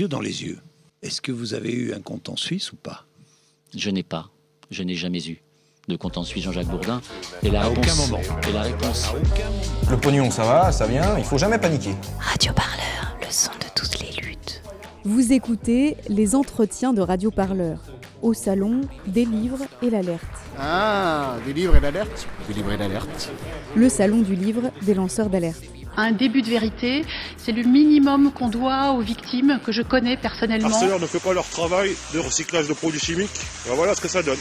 yeux dans les yeux. Est-ce que vous avez eu un compte en Suisse ou pas? Je n'ai pas. Je n'ai jamais eu de compte en Suisse Jean-Jacques Bourdin. Et la À réponse, aucun moment. Et la réponse. Le pognon, ça va, ça vient, il faut jamais paniquer. Radio Parleur, le son de toutes les luttes. Vous écoutez les entretiens de Radio Parleur au salon des livres et l'alerte. Ah, des livres et l'alerte Des livres et l'alerte. Le salon du livre des lanceurs d'alerte. Un début de vérité, c'est le minimum qu'on doit aux victimes que je connais personnellement. Arcelor ne fait pas leur travail de recyclage de produits chimiques. Ben voilà ce que ça donne.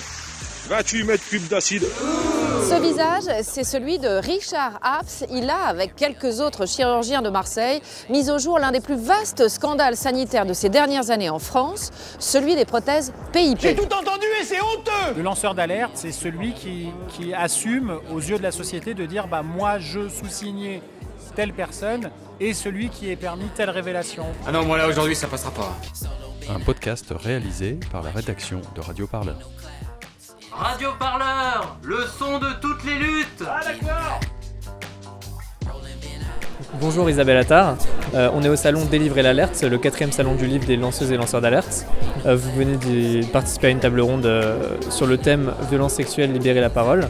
28 mètres cubes d'acide. Ce visage, c'est celui de Richard Haps. Il a, avec quelques autres chirurgiens de Marseille, mis au jour l'un des plus vastes scandales sanitaires de ces dernières années en France, celui des prothèses PIP. entendu et c'est honteux Le lanceur d'alerte, c'est celui qui, qui assume aux yeux de la société de dire bah, moi je sous-signais telle personne et celui qui est permis telle révélation. Ah non, moi là aujourd'hui ça passera pas. Un podcast réalisé par la rédaction de Radio Parleur. Radio Parleur, le son de toutes les luttes. Ah d'accord Bonjour Isabelle Attard, Euh, on est au salon Délivrer l'alerte, le quatrième salon du livre des lanceuses et lanceurs d'alerte. Euh, vous venez de participer à une table ronde euh, sur le thème violence sexuelle, libérer la parole.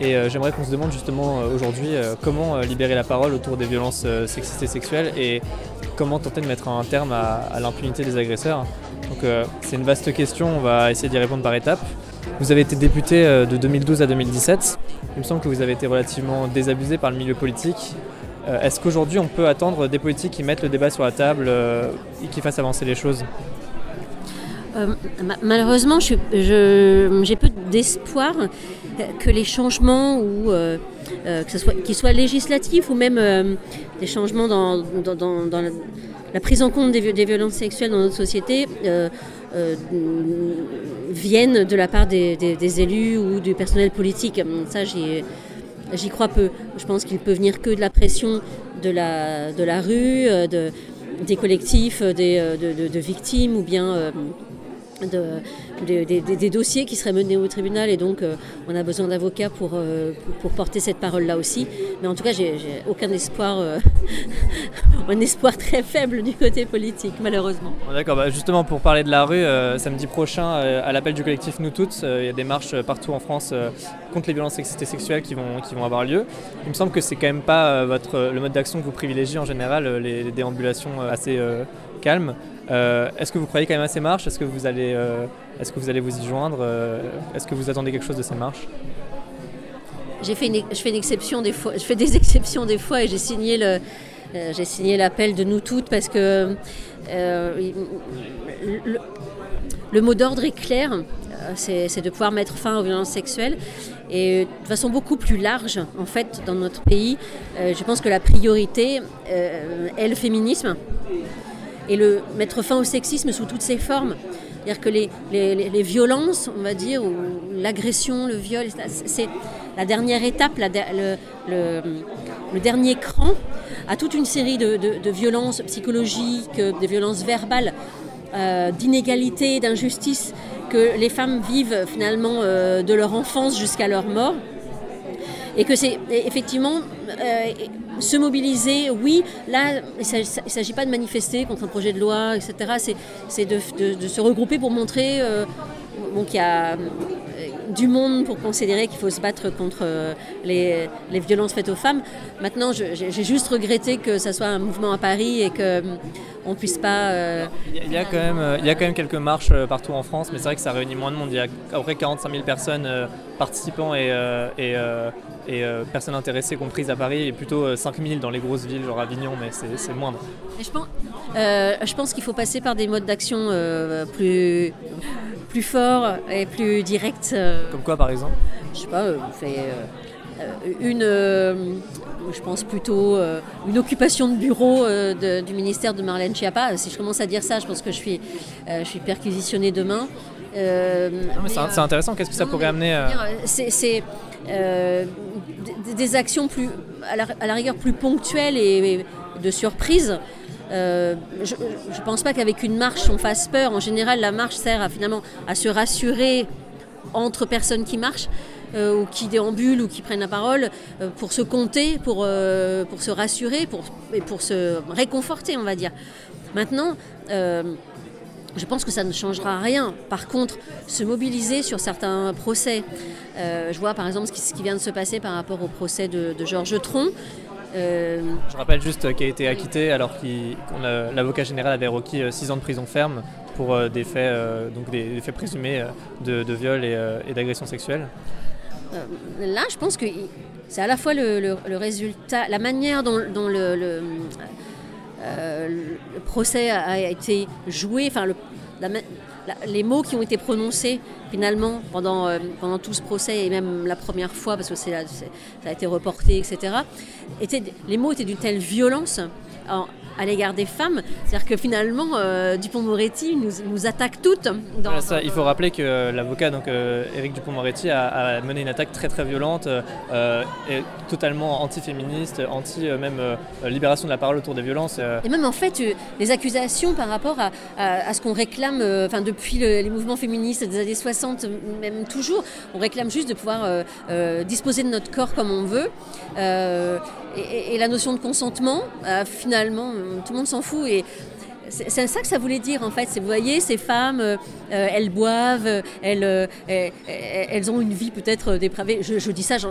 Et euh, j'aimerais qu'on se demande justement euh, aujourd'hui euh, comment libérer la parole autour des violences sexistes et sexuelles et comment tenter de mettre un terme à, l'impunité des agresseurs. Donc c'est une vaste question, on va essayer d'y répondre par étapes. Vous avez été député de 2012 à 2017. Il me semble que vous avez été relativement désabusé par le milieu politique. Est-ce qu'aujourd'hui on peut attendre des politiques qui mettent le débat sur la table et qui fassent avancer les choses? Euh, ma- malheureusement, j'ai peu d'espoir que les changements, ou, euh, euh, que ce soit, qu'ils soient législatifs ou même des changements dans, la, prise en compte des, vi- des violences sexuelles dans notre société, viennent de la part des, élus ou du personnel politique. Ça, j'y crois peu. Je pense qu'il peut venir que de la pression de la, rue, de, des collectifs des, de, victimes ou bien de- de- des- dossiers qui seraient menés au tribunal et donc euh, on a besoin d'avocats pour, euh, pour, porter cette parole-là aussi. Mais en tout cas, j'ai aucun espoir, euh, un espoir très faible du côté politique, malheureusement. Bon, D'accord, bah, justement pour parler de la rue, samedi prochain, à l'appel du collectif Nous Toutes, il y a des marches partout en France contre les violences sexistes et sexuelles qui vont, qui vont avoir lieu. Il me semble que c'est quand même pas votre, le mode d'action que vous privilégiez en général, les, déambulations assez calmes. Euh, Est-ce que vous croyez quand même à ces marches? Est-ce que, vous allez, euh, est-ce que vous allez vous y joindre? Euh, Est-ce que vous attendez quelque chose de ces marches? J'ai fait une, je fais des fois, je fais des exceptions des fois et j'ai signé le, j'ai signé l'appel de nous toutes parce que le, mot d'ordre est clair, c'est c'est de pouvoir mettre fin aux violences sexuelles et de façon beaucoup plus large en fait dans notre pays. je pense que la priorité est le féminisme et le mettre fin au sexisme sous toutes ses formes. C'est-à-dire que les, les- violences, on va dire, ou l'agression, le viol, c'est la dernière étape, le, dernier cran à toute une série de, de- de violences psychologiques, de violences verbales, euh, d'inégalités, d'injustices que les femmes vivent finalement euh, de leur enfance jusqu'à leur mort et que c'est effectivement euh, se mobiliser, oui, là, il ne s'agit pas de manifester contre un projet de loi, etc. C'est- de, de- de se regrouper pour montrer euh, qu'il y a du monde pour considérer qu'il faut se battre contre euh, les, les violences faites aux femmes. Maintenant, j'ai juste regretté que ça soit un mouvement à Paris et qu'on ne puisse pas... euh, Il y a quand même, euh, il y a quand même quelques marches euh, partout en France, mais c'est vrai que ça réunit moins de monde. Il y a à peu près 45 000 personnes euh, participants et, euh, et, euh, et, euh, personnes intéressées comprises à Paris, et plutôt euh, 5 000 dans les grosses villes, genre Avignon, mais c'est moindre. Et je pense, euh, je pense qu'il faut passer par des modes d'action euh, plus, plus forts et plus directs. euh. Comme quoi, par exemple Je sais pas, euh, on fait euh, euh, une, euh, je pense plutôt euh, une occupation de bureau euh, de- du ministère de Marlène Schiappa. Si je commence à dire ça, je pense que je suis, euh, je suis perquisitionnée demain. Euh, c'est intéressant, qu'est-ce que ça pourrait amener euh, C'est euh, des actions plus, à la, à la rigueur plus ponctuelles et, et de surprise. Euh, je ne pense pas qu'avec une marche on fasse peur. En général, la marche sert à, finalement à se rassurer entre personnes qui marchent euh, ou qui déambulent ou qui prennent la parole euh, pour se compter, pour, pour se rassurer pour, et pour se réconforter, on va dire. Maintenant, je pense que ça ne changera rien. Par contre, se mobiliser sur certains procès, je vois par exemple ce qui, ce qui, vient de se passer par rapport au procès de, de Georges Tron. Euh... Je rappelle juste qu'il a été acquitté alors que l'avocat général avait requis 6 ans de prison ferme pour des faits, donc des, des, faits présumés de, de viol et, et d'agression sexuelle. là, je pense que c'est à la fois le, le, le, résultat, la manière dont, dont le, euh, procès a été joué, enfin le, la, la, les mots qui ont été prononcés finalement pendant, euh, pendant tout ce procès et même la première fois parce que c'est ça a été reporté, etc. Étaient, les mots étaient d'une telle violence en, à l'égard des femmes. C'est-à-dire que finalement, euh, Dupont-Moretti nous, nous, attaque toutes. Dans, voilà, ça, il faut rappeler que l'avocat, donc euh, Éric Dupont-Moretti, a, a, mené une attaque très très violente, euh, et totalement anti-féministe, anti même libération de la parole autour des violences. Et même en fait, les accusations par rapport à, à, à ce qu'on réclame, enfin depuis le, les mouvements féministes des années 60, même toujours, on réclame juste de pouvoir disposer de notre corps comme on veut. Et, la notion de consentement, finalement, tout le monde s'en fout. Et c'est ça que ça voulait dire en fait. Vous voyez, ces femmes, euh, elles boivent, elles, euh, elles ont une vie peut-être dépravée. Je, dis ça, je,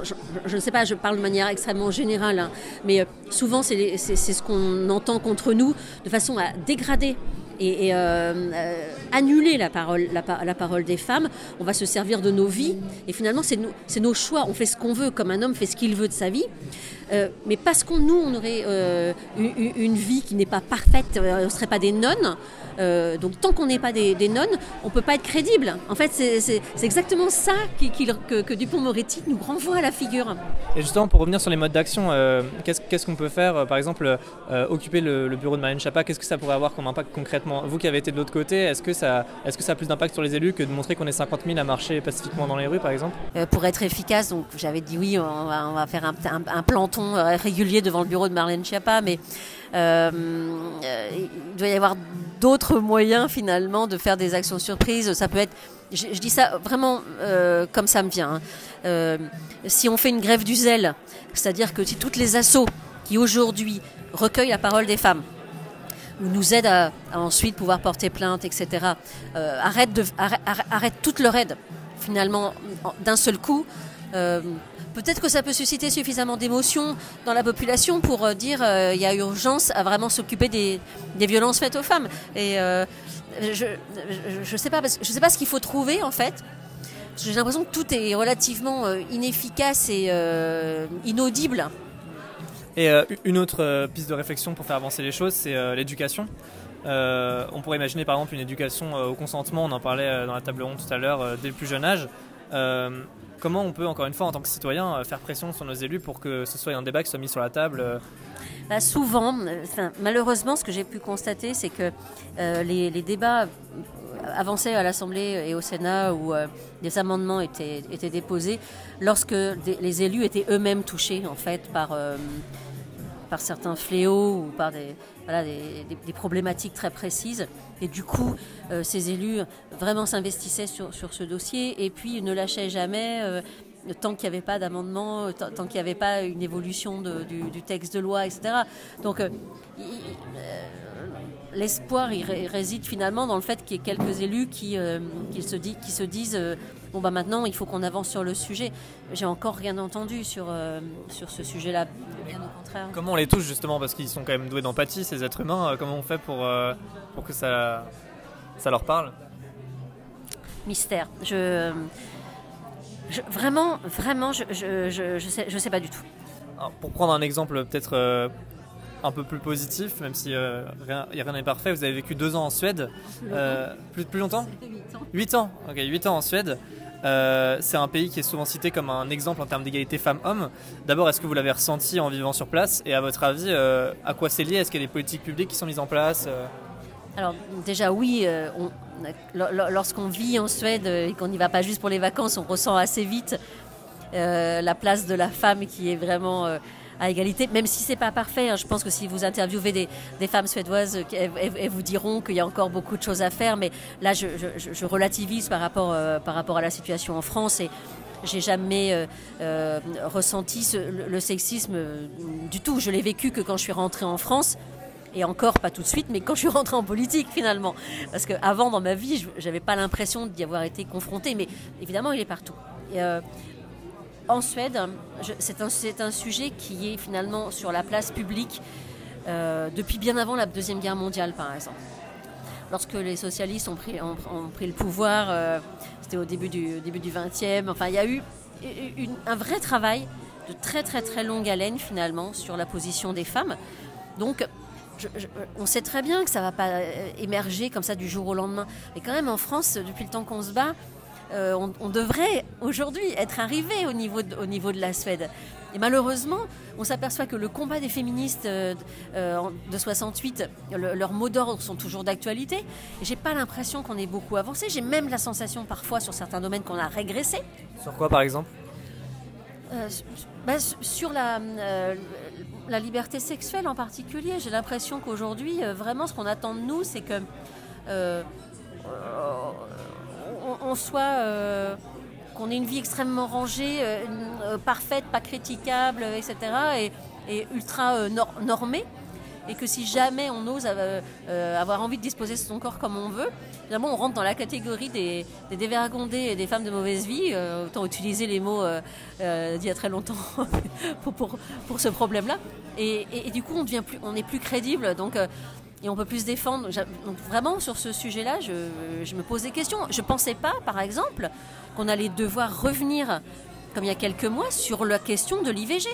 ne sais pas, je parle de manière extrêmement générale, hein, mais euh, souvent c'est ce qu'on entend contre nous de façon à dégrader et, euh, euh, annuler la parole, la, parole des femmes. On va se servir de nos vies et finalement c'est no, nos choix. On fait ce qu'on veut, comme un homme fait ce qu'il veut de sa vie. Euh, mais parce qu'on nous on aurait une, une, vie qui n'est pas parfaite, on ne serait pas des nonnes. Euh, donc tant qu'on n'est pas des, des, nonnes, on peut pas être crédible. En fait, c'est exactement ça qui, qui, que, que Dupont-Moretti nous renvoie à la figure. Et justement, pour revenir sur les modes d'action, euh, qu'est-ce qu'on peut faire Par exemple, euh, occuper le, le, bureau de Marlène Schiappa, qu'est-ce que ça pourrait avoir comme impact concrètement? Vous qui avez été de l'autre côté, est-ce que, ça, est que ça a plus d'impact sur les élus que de montrer qu'on est 50 000 à marcher pacifiquement dans les rues, par exemple? Pour être efficace, donc j'avais dit oui, on va, on va faire un, un, un, planton régulier devant le bureau de Marlène Schiappa, mais euh, il doit y avoir d'autres moyens finalement de faire des actions surprises. Ça peut être, je, dis ça vraiment euh, comme ça me vient. Hein. Euh, si on fait une grève du zèle, c'est-à-dire que si toutes les assauts qui aujourd'hui recueillent la parole des femmes ou nous aident à, ensuite pouvoir porter plainte, etc., euh, arrêtent, de, arrête, arrête toute leur aide finalement d'un seul coup. Peut-être que ça peut susciter suffisamment d'émotions dans la population pour euh, dire euh, y a urgence à vraiment s'occuper des, violences faites aux femmes. Et euh, je ne sais pas, je sais pas ce qu'il faut trouver en fait. J'ai l'impression que tout est relativement inefficace et inaudible. Et une autre piste de réflexion pour faire avancer les choses, c'est l'éducation. on pourrait imaginer par exemple une éducation au consentement, on en parlait dans la table ronde tout à l'heure, dès le plus jeune âge comment on peut, encore une fois, en tant que citoyen, euh, faire pression sur nos élus pour que ce soit un débat qui soit mis sur la table euh bah Souvent, enfin, malheureusement, ce que j'ai pu constater, c'est que euh, les, débats avancés à l'Assemblée et au Sénat où euh, des amendements étaient, étaient déposés lorsque les élus étaient eux-mêmes touchés en fait par, euh, par certains fléaux ou par des, problématiques très précises. Et du coup, euh, ces élus vraiment s'investissaient sur, sur, ce dossier et puis ne lâchaient jamais. Euh, tant qu'il n'y avait pas d'amendement, tant qu'il n'y avait pas une évolution de, du, du, texte de loi, etc. Donc, euh, l'espoir réside finalement dans le fait qu'il y ait quelques élus qui, euh, qui, se, dit, qui se disent euh, bon bah maintenant il faut qu'on avance sur le sujet. J'ai encore rien entendu sur, euh, sur ce sujet-là, bien au contraire. Comment on les touche justement parce qu'ils sont quand même doués d'empathie ces êtres humains. Comment on fait pour, pour que ça, ça leur parle? Mystère. Je, je, vraiment, vraiment, je, je, je, je, sais, je sais pas du tout. Alors, pour prendre un exemple peut-être un peu plus positif, même si euh, rien, rien n'est parfait. Vous avez vécu deux ans en Suède. Euh, plus, plus longtemps 8 ans. 8 ans, ok, 8 ans en Suède. Euh, c'est un pays qui est souvent cité comme un exemple en termes d'égalité femmes-hommes. D'abord, est-ce que vous l'avez ressenti en vivant sur place? Et à votre avis, euh, à quoi c'est lié? Est-ce qu'il y a des politiques publiques qui sont mises en place euh? Alors, déjà, oui. On, lorsqu'on vit en Suède et qu'on n'y va pas juste pour les vacances, on ressent assez vite la place de la femme qui est vraiment à égalité, même si c'est pas parfait. Hein, je pense que si vous interviewez des, femmes suédoises, elles, elles, vous diront qu'il y a encore beaucoup de choses à faire. Mais là, je, relativise par rapport, euh, par rapport à la situation en France et j'ai jamais euh, euh, ressenti le, le, sexisme du tout. Je l'ai vécu que quand je suis rentrée en France. Et encore pas tout de suite, mais quand je suis rentrée en politique finalement. Parce qu'avant, dans ma vie, je n'avais pas l'impression d'y avoir été confrontée. Mais évidemment, il est partout. Euh, en Suède, c'est un, sujet qui est finalement sur la place publique euh, depuis bien avant la Deuxième Guerre mondiale, par exemple. Lorsque les socialistes ont pris, le pouvoir, euh, c'était au début du, début du 20e, enfin, il y a eu un vrai travail de très très très longue haleine finalement sur la position des femmes. Donc on sait très bien que ça ne va pas euh, émerger comme ça du jour au lendemain. Mais quand même en France, depuis le temps qu'on se bat, euh, on, devrait aujourd'hui être arrivé au niveau, de, au niveau de la Suède. Et malheureusement, on s'aperçoit que le combat des féministes euh, de 68, leurs mots d'ordre sont toujours d'actualité. Et j'ai pas l'impression qu'on ait beaucoup avancé. J'ai même la sensation parfois sur certains domaines qu'on a régressé. Sur quoi par exemple? Bah, Sur la, la liberté sexuelle en particulier. J'ai l'impression qu'aujourd'hui, euh, vraiment, ce qu'on attend de nous, c'est que euh, on, soit, qu'on ait une vie extrêmement rangée, parfaite, pas critiquable, etc., et, et ultra normée et que si jamais on ose euh, avoir envie de disposer de son corps comme on veut, finalement on rentre dans la catégorie des, des dévergondés et des femmes de mauvaise vie. Euh, autant utiliser les mots euh, d'il y a très longtemps pour, ce problème-là. Et, du coup on devient plus, est plus crédible. Donc et on peut plus se défendre. Donc vraiment sur ce sujet-là, je, je, me pose des questions. Je pensais pas, par exemple, qu'on allait devoir revenir, comme il y a quelques mois, sur la question de l'IVG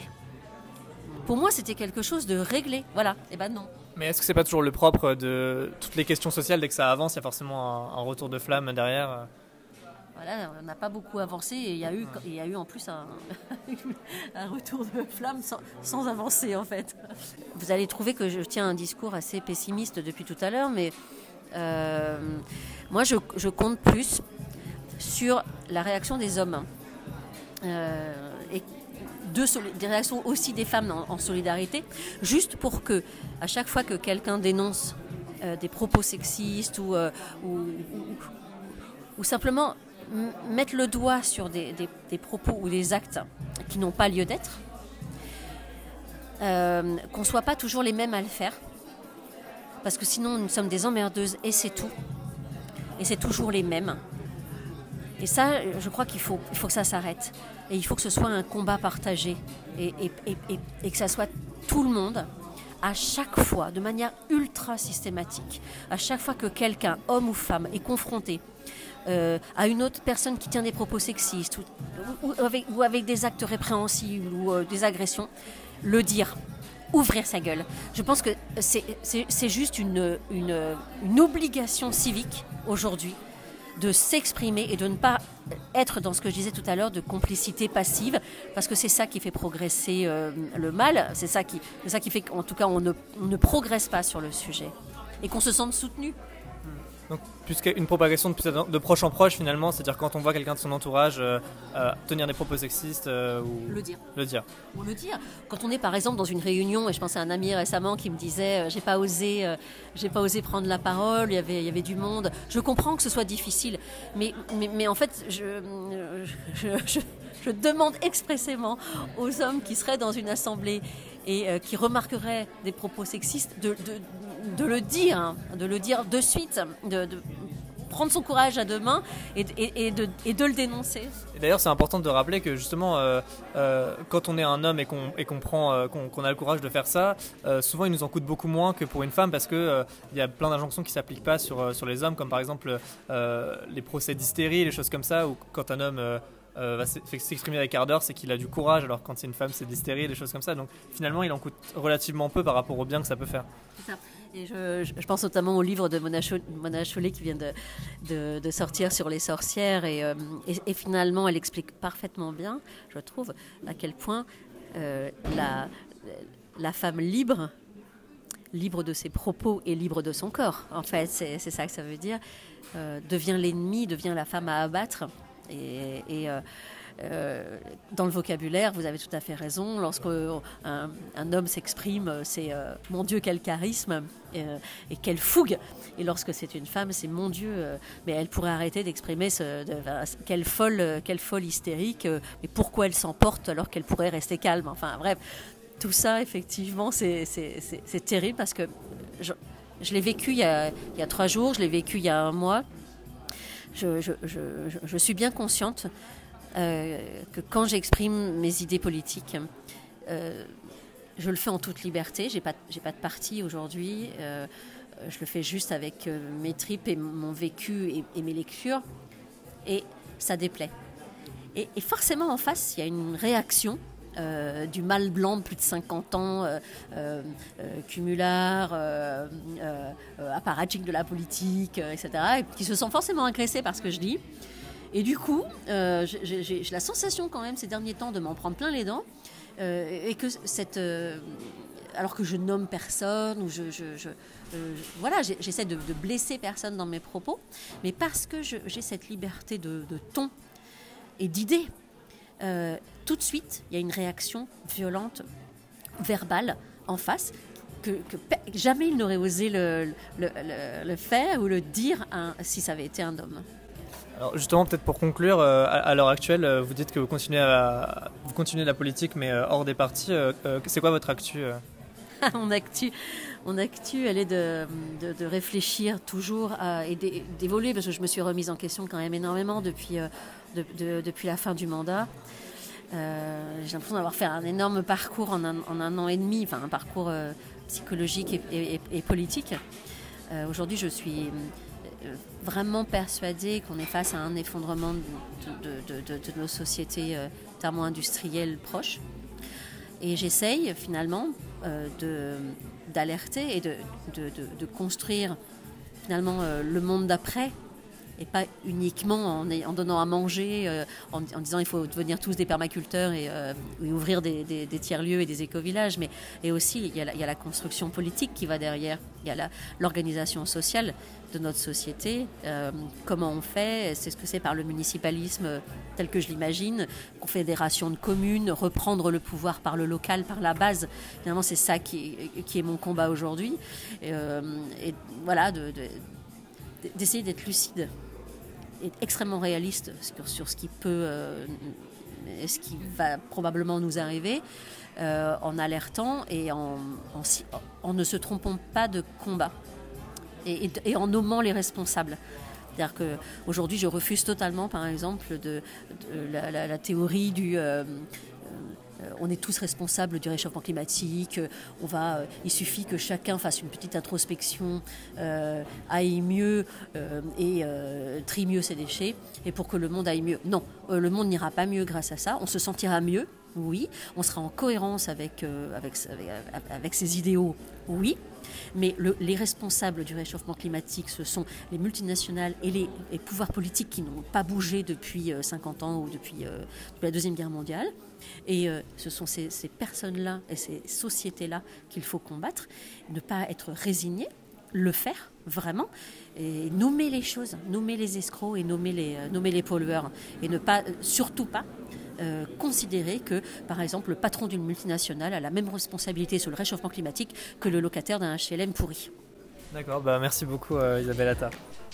pour moi, c'était quelque chose de réglé. Voilà. Et eh ben non. Mais est-ce que c'est pas toujours le propre de toutes les questions sociales? Dès que ça avance, il y a forcément un, retour de flamme derrière voilà, on n'a pas beaucoup avancé et il y a eu, il y a eu en plus un, un retour de flamme sans, sans, avancer en fait. Vous allez trouver que je tiens un discours assez pessimiste depuis tout à l'heure, mais euh, moi je, je, compte plus sur la réaction des hommes. Euh, et des réactions aussi des femmes en, solidarité, juste pour que, à chaque fois que quelqu'un dénonce euh, des propos sexistes ou, euh, ou, simplement mettre le doigt sur des, propos ou des actes qui n'ont pas lieu d'être, euh, qu'on ne soit pas toujours les mêmes à le faire, parce que sinon nous sommes des emmerdeuses et c'est tout, et c'est toujours les mêmes. Et ça, je crois qu'il faut, faut que ça s'arrête. Et il faut que ce soit un combat partagé. Et, que ça soit tout le monde, à chaque fois, de manière ultra systématique, à chaque fois que quelqu'un, homme ou femme, est confronté euh, à une autre personne qui tient des propos sexistes ou, avec, des actes répréhensibles ou euh, des agressions, le dire ouvrir sa gueule. Je pense que c'est juste une obligation civique aujourd'hui de s'exprimer et de ne pas être dans ce que je disais tout à l'heure de complicité passive, parce que c'est ça qui fait progresser euh, le mal, c'est ça, qui, ça qui fait qu'en tout cas on ne, on ne progresse pas sur le sujet et qu'on se sente soutenu. Donc, puisqu'une propagation de, de, proche en proche, finalement, c'est-à-dire quand on voit quelqu'un de son entourage euh, euh, tenir des propos sexistes euh, ou le dire. Le dire. Ou le dire. Quand on est par exemple dans une réunion, et je pense à un ami récemment qui me disait j'ai pas osé, j'ai pas osé prendre la parole, il y avait, il y avait du monde. Je comprends que ce soit difficile, mais, mais, mais en fait, je, je, je demande expressément aux hommes qui seraient dans une assemblée et qui remarqueraient des propos sexistes de, de, de le dire, de le dire de suite, de, prendre son courage à deux mains et, et, de, et de, le dénoncer. D'ailleurs, c'est important de rappeler que justement, euh, euh, quand on est un homme et qu'on qu'on prend, euh, qu'on a le courage de faire ça, souvent il nous en coûte beaucoup moins que pour une femme parce que il y a plein d'injonctions qui s'appliquent pas sur sur les hommes, comme par exemple les procès d'hystérie, les choses comme ça, ou quand un homme euh, va s'exprimer avec ardeur, c'est qu'il a du courage, alors quand c'est une femme, c'est d'hystérie, des choses comme ça. Donc finalement, il en coûte relativement peu par rapport au bien que ça peut faire. C'est ça. Et je, pense notamment au livre de Mona, Chollet qui vient de, sortir sur les sorcières. Euh, et, finalement, elle explique parfaitement bien, je trouve, à quel point euh, la, femme libre, libre de ses propos et libre de son corps, en fait, c'est ça que ça veut dire, devient l'ennemi, devient la femme à abattre. Et, euh, euh, dans le vocabulaire, vous avez tout à fait raison. Lorsque un, homme s'exprime, c'est euh, mon Dieu quel charisme et quelle fougue. Et lorsque c'est une femme, c'est mon Dieu. mais elle pourrait arrêter d'exprimer ce, quelle folle, quelle folle hystérique. mais pourquoi elle s'emporte alors qu'elle pourrait rester calme? Enfin bref. tout ça, effectivement, c'est terrible parce que je, l'ai vécu il y, a, trois jours, je l'ai vécu il y a un mois. Je, suis bien consciente euh, que quand j'exprime mes idées politiques, euh, je le fais en toute liberté. J'ai pas, pas de parti aujourd'hui. Euh, je le fais juste avec euh, mes tripes et mon vécu et, mes lectures. Et ça déplaît. Et, forcément, en face, il y a une réaction euh, du mâle blanc de plus de 50 ans, euh, euh, cumulard, apparatchik de la politique, etc., et qui se sent forcément agressé par ce que je dis. Et du coup, j'ai la sensation quand même ces derniers temps de m'en prendre plein les dents, et que cette alors que je nomme personne, ou je, euh, voilà, j'essaie de, blesser personne dans mes propos, mais parce que j'ai cette liberté de, ton et d'idées, euh, tout de suite, il y a une réaction violente, verbale, en face, que, jamais il n'aurait osé le, faire ou le dire si ça avait été un homme. Alors justement, peut-être pour conclure, euh, à, l'heure actuelle, euh, vous dites que vous continuez, à, vous continuez la politique, mais euh, hors des partis. C'est quoi votre actu mon, actu, mon actu, elle est de, de, réfléchir toujours à, et d'évoluer, parce que je me suis remise en question quand même énormément depuis, de, de, depuis la fin du mandat. J'ai l'impression d'avoir fait un énorme parcours en un, en un, an et demi, enfin un parcours psychologique et, politique. Aujourd'hui, je suis vraiment persuadée qu'on est face à un effondrement de, de, nos sociétés euh, thermo-industrielles proches. Et j'essaye finalement euh, d'alerter et de, construire finalement euh, le monde d'après et pas uniquement en, donnant à manger, euh, en, disant il faut devenir tous des permaculteurs et, euh, ouvrir des, des, tiers-lieux et des éco-villages, mais et aussi il y, a la, construction politique qui va derrière, il y a l'organisation sociale de notre société, euh, comment on fait, c'est ce que c'est par le municipalisme tel que je l'imagine, confédération de communes, reprendre le pouvoir par le local, par la base, finalement c'est ça qui, est mon combat aujourd'hui, et, voilà, d'essayer de, d'être lucide est extrêmement réaliste sur, ce qui peut, euh, ce qui va probablement nous arriver, euh, en alertant et en, en, ne se trompant pas de combat et, en nommant les responsables. C'est-à-dire qu'aujourd'hui, je refuse totalement, par exemple, de, la, théorie du euh, on est tous responsables du réchauffement climatique. Euh, on va, euh, il suffit que chacun fasse une petite introspection, euh, aille mieux euh, et euh, trie mieux ses déchets, et pour que le monde aille mieux. Non, le monde n'ira pas mieux grâce à ça. On se sentira mieux, oui. On sera en cohérence avec, avec, avec, avec ses idéaux, oui. Mais le, les responsables du réchauffement climatique, ce sont les multinationales et les, pouvoirs politiques qui n'ont pas bougé depuis 50 ans ou depuis, la Deuxième Guerre mondiale. Et euh, ce sont ces, ces personnes-là et ces sociétés-là qu'il faut combattre, ne pas être résigné, le faire vraiment, et nommer les choses, nommer les escrocs et nommer les, euh, nommer les pollueurs, et ne pas, surtout pas, euh, considérer que, par exemple, le patron d'une multinationale a la même responsabilité sur le réchauffement climatique que le locataire d'un HLM pourri. D'accord, bah merci beaucoup euh, Isabelle Attard.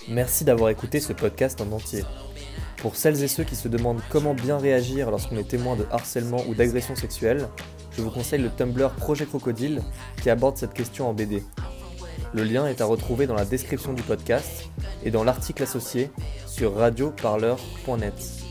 Merci d'avoir écouté ce podcast en entier. Pour celles et ceux qui se demandent comment bien réagir lorsqu'on est témoin de harcèlement ou d'agression sexuelle, je vous conseille le Tumblr Projet Crocodile qui aborde cette question en BD. Le lien est à retrouver dans la description du podcast et dans l'article associé sur radioparleur.net.